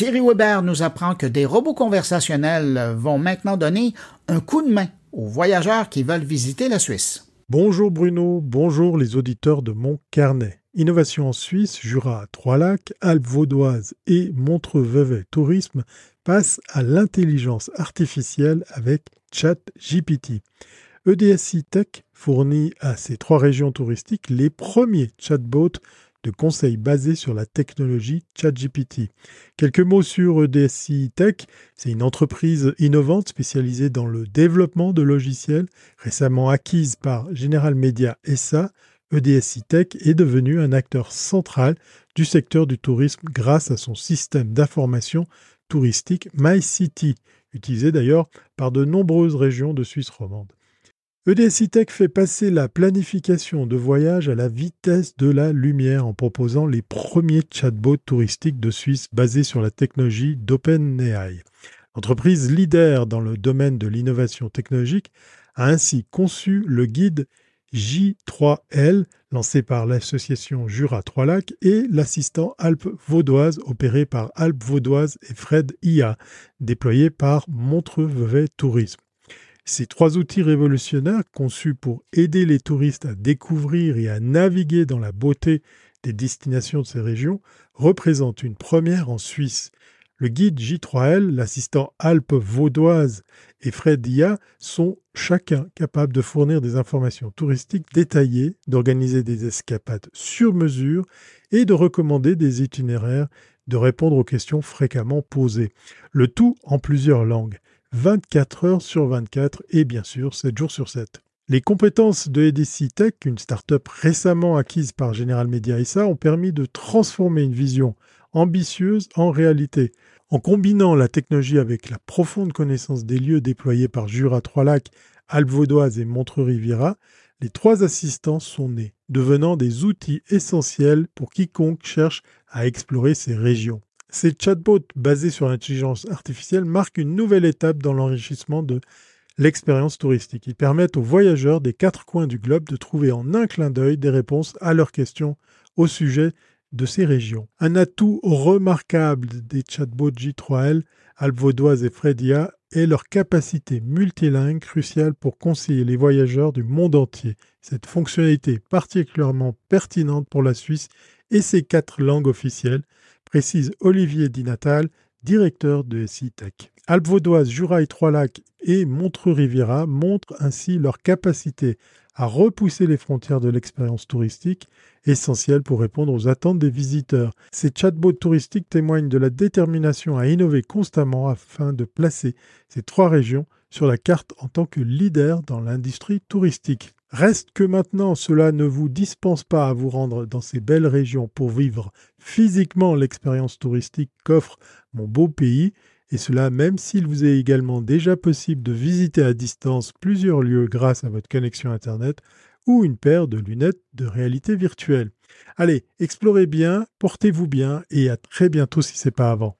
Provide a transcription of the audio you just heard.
Thierry Weber nous apprend que des robots conversationnels vont maintenant donner un coup de main aux voyageurs qui veulent visiter la Suisse. Bonjour Bruno, bonjour les auditeurs de mon carnet. Innovation en Suisse, Jura, Trois-Lacs, Alpes vaudoises et Montreux-Vevey Tourisme passent à l'intelligence artificielle avec ChatGPT. EDSI Tech fournit à ces trois régions touristiques les premiers chatbots de conseils basés sur la technologie ChatGPT. Quelques mots sur EDSI Tech. C'est une entreprise innovante spécialisée dans le développement de logiciels, récemment acquise par General Media SA. EDSI Tech est devenu un acteur central du secteur du tourisme grâce à son système d'information touristique MyCity, utilisé d'ailleurs par de nombreuses régions de Suisse romande. EDSI Tech fait passer la planification de voyage à la vitesse de la lumière en proposant les premiers chatbots touristiques de Suisse basés sur la technologie d'OpenAI. L'entreprise leader dans le domaine de l'innovation technologique a ainsi conçu le guide J3L lancé par l'association Jura Trois-Lacs et l'assistant Alpes Vaudoise opéré par Alpes Vaudoise et Fred IA déployé par Montreux-Vevey Tourisme. Ces trois outils révolutionnaires, conçus pour aider les touristes à découvrir et à naviguer dans la beauté des destinations de ces régions, représentent une première en Suisse. Le guide J3L, l'assistant Alpes vaudoise et Fred Dia sont chacun capables de fournir des informations touristiques détaillées, d'organiser des escapades sur mesure et de recommander des itinéraires, de répondre aux questions fréquemment posées. Le tout en plusieurs langues. 24 heures sur 24 et bien sûr 7 jours sur 7. Les compétences de EDC Tech, une start-up récemment acquise par General Media SA, ont permis de transformer une vision ambitieuse en réalité. En combinant la technologie avec la profonde connaissance des lieux déployés par Jura Trois-Lacs, Alpes Vaudoise et Montreux-Riviera, les trois assistants sont nés, devenant des outils essentiels pour quiconque cherche à explorer ces régions. Ces chatbots basés sur l'intelligence artificielle marquent une nouvelle étape dans l'enrichissement de l'expérience touristique. Ils permettent aux voyageurs des quatre coins du globe de trouver en un clin d'œil des réponses à leurs questions au sujet de ces régions. Un atout remarquable des chatbots J3L, Alpvaudoise et Fredia est leur capacité multilingue cruciale pour conseiller les voyageurs du monde entier. Cette fonctionnalité particulièrement pertinente pour la Suisse et ses quatre langues officielles, précise Olivier Dinatal, directeur de SITEC. Alpes vaudoise, Jura et Trois-Lacs et Montreux-Riviera montrent ainsi leur capacité à repousser les frontières de l'expérience touristique, essentielle pour répondre aux attentes des visiteurs. Ces chatbots touristiques témoignent de la détermination à innover constamment afin de placer ces trois régions sur la carte en tant que leader dans l'industrie touristique. Reste que maintenant cela ne vous dispense pas à vous rendre dans ces belles régions pour vivre physiquement l'expérience touristique qu'offre mon beau pays, et cela même s'il vous est également déjà possible de visiter à distance plusieurs lieux grâce à votre connexion Internet ou une paire de lunettes de réalité virtuelle. Allez, explorez bien, portez-vous bien et à très bientôt si ce n'est pas avant.